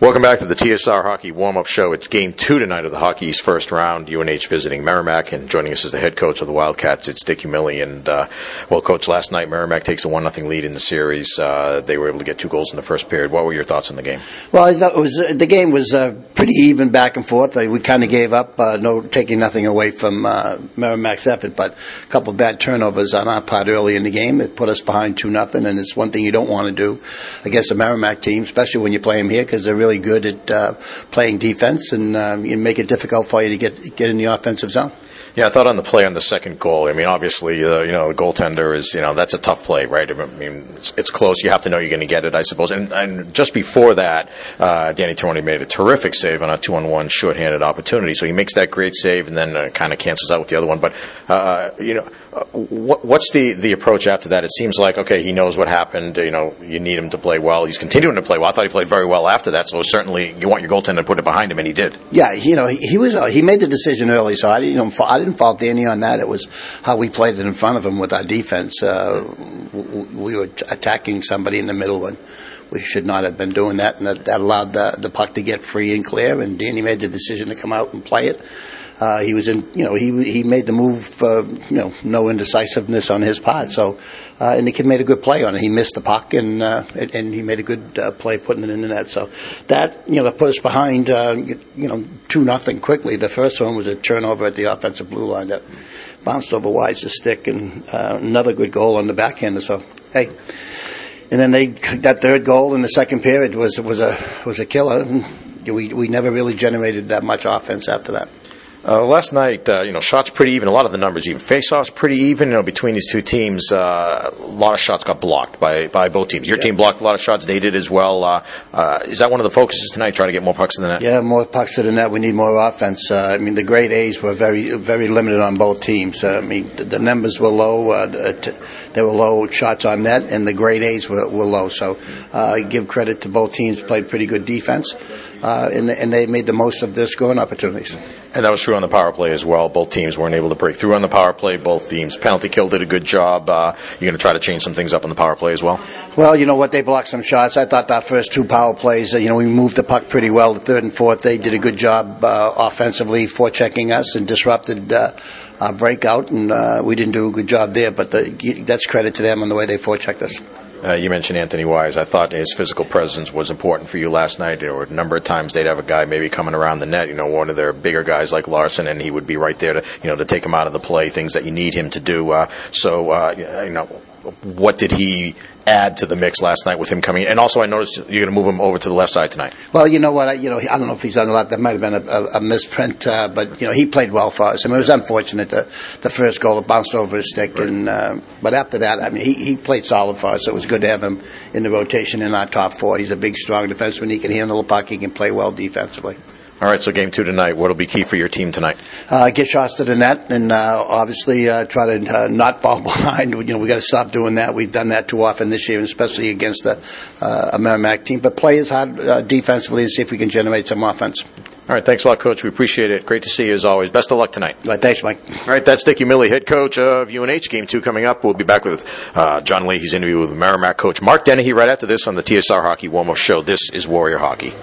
Welcome back to the TSR Hockey Warm-Up Show. It's game two tonight of the Hockey East first round. UNH visiting Merrimack, and joining us is the head coach of the Wildcats. It's Dick Umile. And uh, well, coach, last night Merrimack takes a one nothing lead in the series. Uh, they were able to get two goals in the first period. What were your thoughts on the game? Well, it was the game was uh, pretty even back and forth. we kind of gave up, uh, no taking nothing away from uh, Merrimack's effort, but a couple bad turnovers on our part early in the game. It put us behind two nothing, and it's one thing you don't want to do against a Merrimack team, especially when you play them here because they're really good at uh, playing defense and um, make it difficult for you to get get in the offensive zone. Yeah, I thought on the play on the second goal. I mean, obviously, uh, you know, the goaltender is, you know, that's a tough play, right? I mean, it's, it's close. You have to know you're going to get it, I suppose. And, and just before that, uh, Danny Tirone made a terrific save on a two-on-one short-handed opportunity. So he makes that great save and then uh, kind of cancels out with the other one. But uh, you know, uh, what, what's the the approach after that? It seems like okay, he knows what happened. You know, you need him to play well. He's continuing to play well. I thought he played very well after that. So certainly, you want your goaltender to put it behind him, and he did. Yeah, you know, he, he was he made the decision early. So I didn't you know, I didn't fault Danny on that. It was how we played it in front of him with our defense. Uh, we were attacking somebody in the middle and we should not have been doing that, and that, that allowed the, the puck to get free and clear. And Danny made the decision to come out and play it. Uh, he was in, you know, he he made the move, uh, you know, no indecisiveness on his part. So, uh, and the kid made a good play on it. He missed the puck and uh, and he made a good uh, play putting it in the net. So that you know put us behind, uh, you know, two nothing quickly. The first one was a turnover at the offensive blue line that bounced over Wise's stick, and another good goal on the backhander. So hey. And then they that third goal in the second period was was a was a killer. We we never really generated that much offense after that. Uh, last night, uh, you know, shots pretty even. A lot of the numbers even. Face-offs pretty even. You know, between these two teams, uh, a lot of shots got blocked by, by both teams. Your yeah. team blocked a lot of shots. They did as well. Uh, uh, is that one of the focuses tonight? Try to get more pucks in the net. Yeah, more pucks in the net. We need more offense. Uh, I mean, the grade A's were very very limited on both teams. I mean, the, the, numbers were low. The, t- there were low shots on net, and the grade A's were, were low. So, I give credit to both teams. Played pretty good defense uh, and, and, they made the most of their scoring opportunities. And that was true on the power play as well. Both teams weren't able to break through on the power play. Both teams penalty kill did a good job. Uh, you're going to try to change some things up on the power play as well. Well, you know what? They blocked some shots. I thought that first two power plays, uh, you know, we moved the puck pretty well. The third and fourth, they did a good job uh, offensively for checking us and disrupted uh, our breakout, and uh, we didn't do a good job there. But the, that's credit to them on the way they forechecked us. Uh, you mentioned Anthony Wise. I thought his physical presence was important for you last night. There were a number of times they'd have a guy maybe coming around the net, you know, one of their bigger guys like Larson, and he would be right there to, you know, to take him out of the play, things that you need him to do. Uh, so, uh, you know, what did he add to the mix last night with him coming. in? And also, I noticed you're going to move him over to the left side tonight. Well, you know what? I, you know, I don't know if he's done a lot. That might have been a, a, a misprint, uh, but you know, he played well for us. I mean, it was unfortunate the the first goal bounced over his stick, right. and uh, but after that, I mean, he, he played solid for us. So it was good to have him in the rotation in our top four. He's a big, strong defenseman. He can handle the puck. He can play well defensively. All right, so game two tonight. What'll be key for your team tonight? Uh, get shots to the net, and uh, obviously uh, try to uh, not fall behind. You know, we got to stop doing that. We've done that too often this year, especially against the uh, Merrimack team. But play as hard uh, defensively and see if we can generate some offense. All right, thanks a lot, Coach. We appreciate it. Great to see you as always. Best of luck tonight. Right, thanks, Mike. All right, that's Dick Umile, head coach of UNH. Game two coming up. We'll be back with uh, John Leahy's interview with Merrimack coach Mark Dennehy right after this on the TSR Hockey Warm Up Show. This is Warrior Hockey.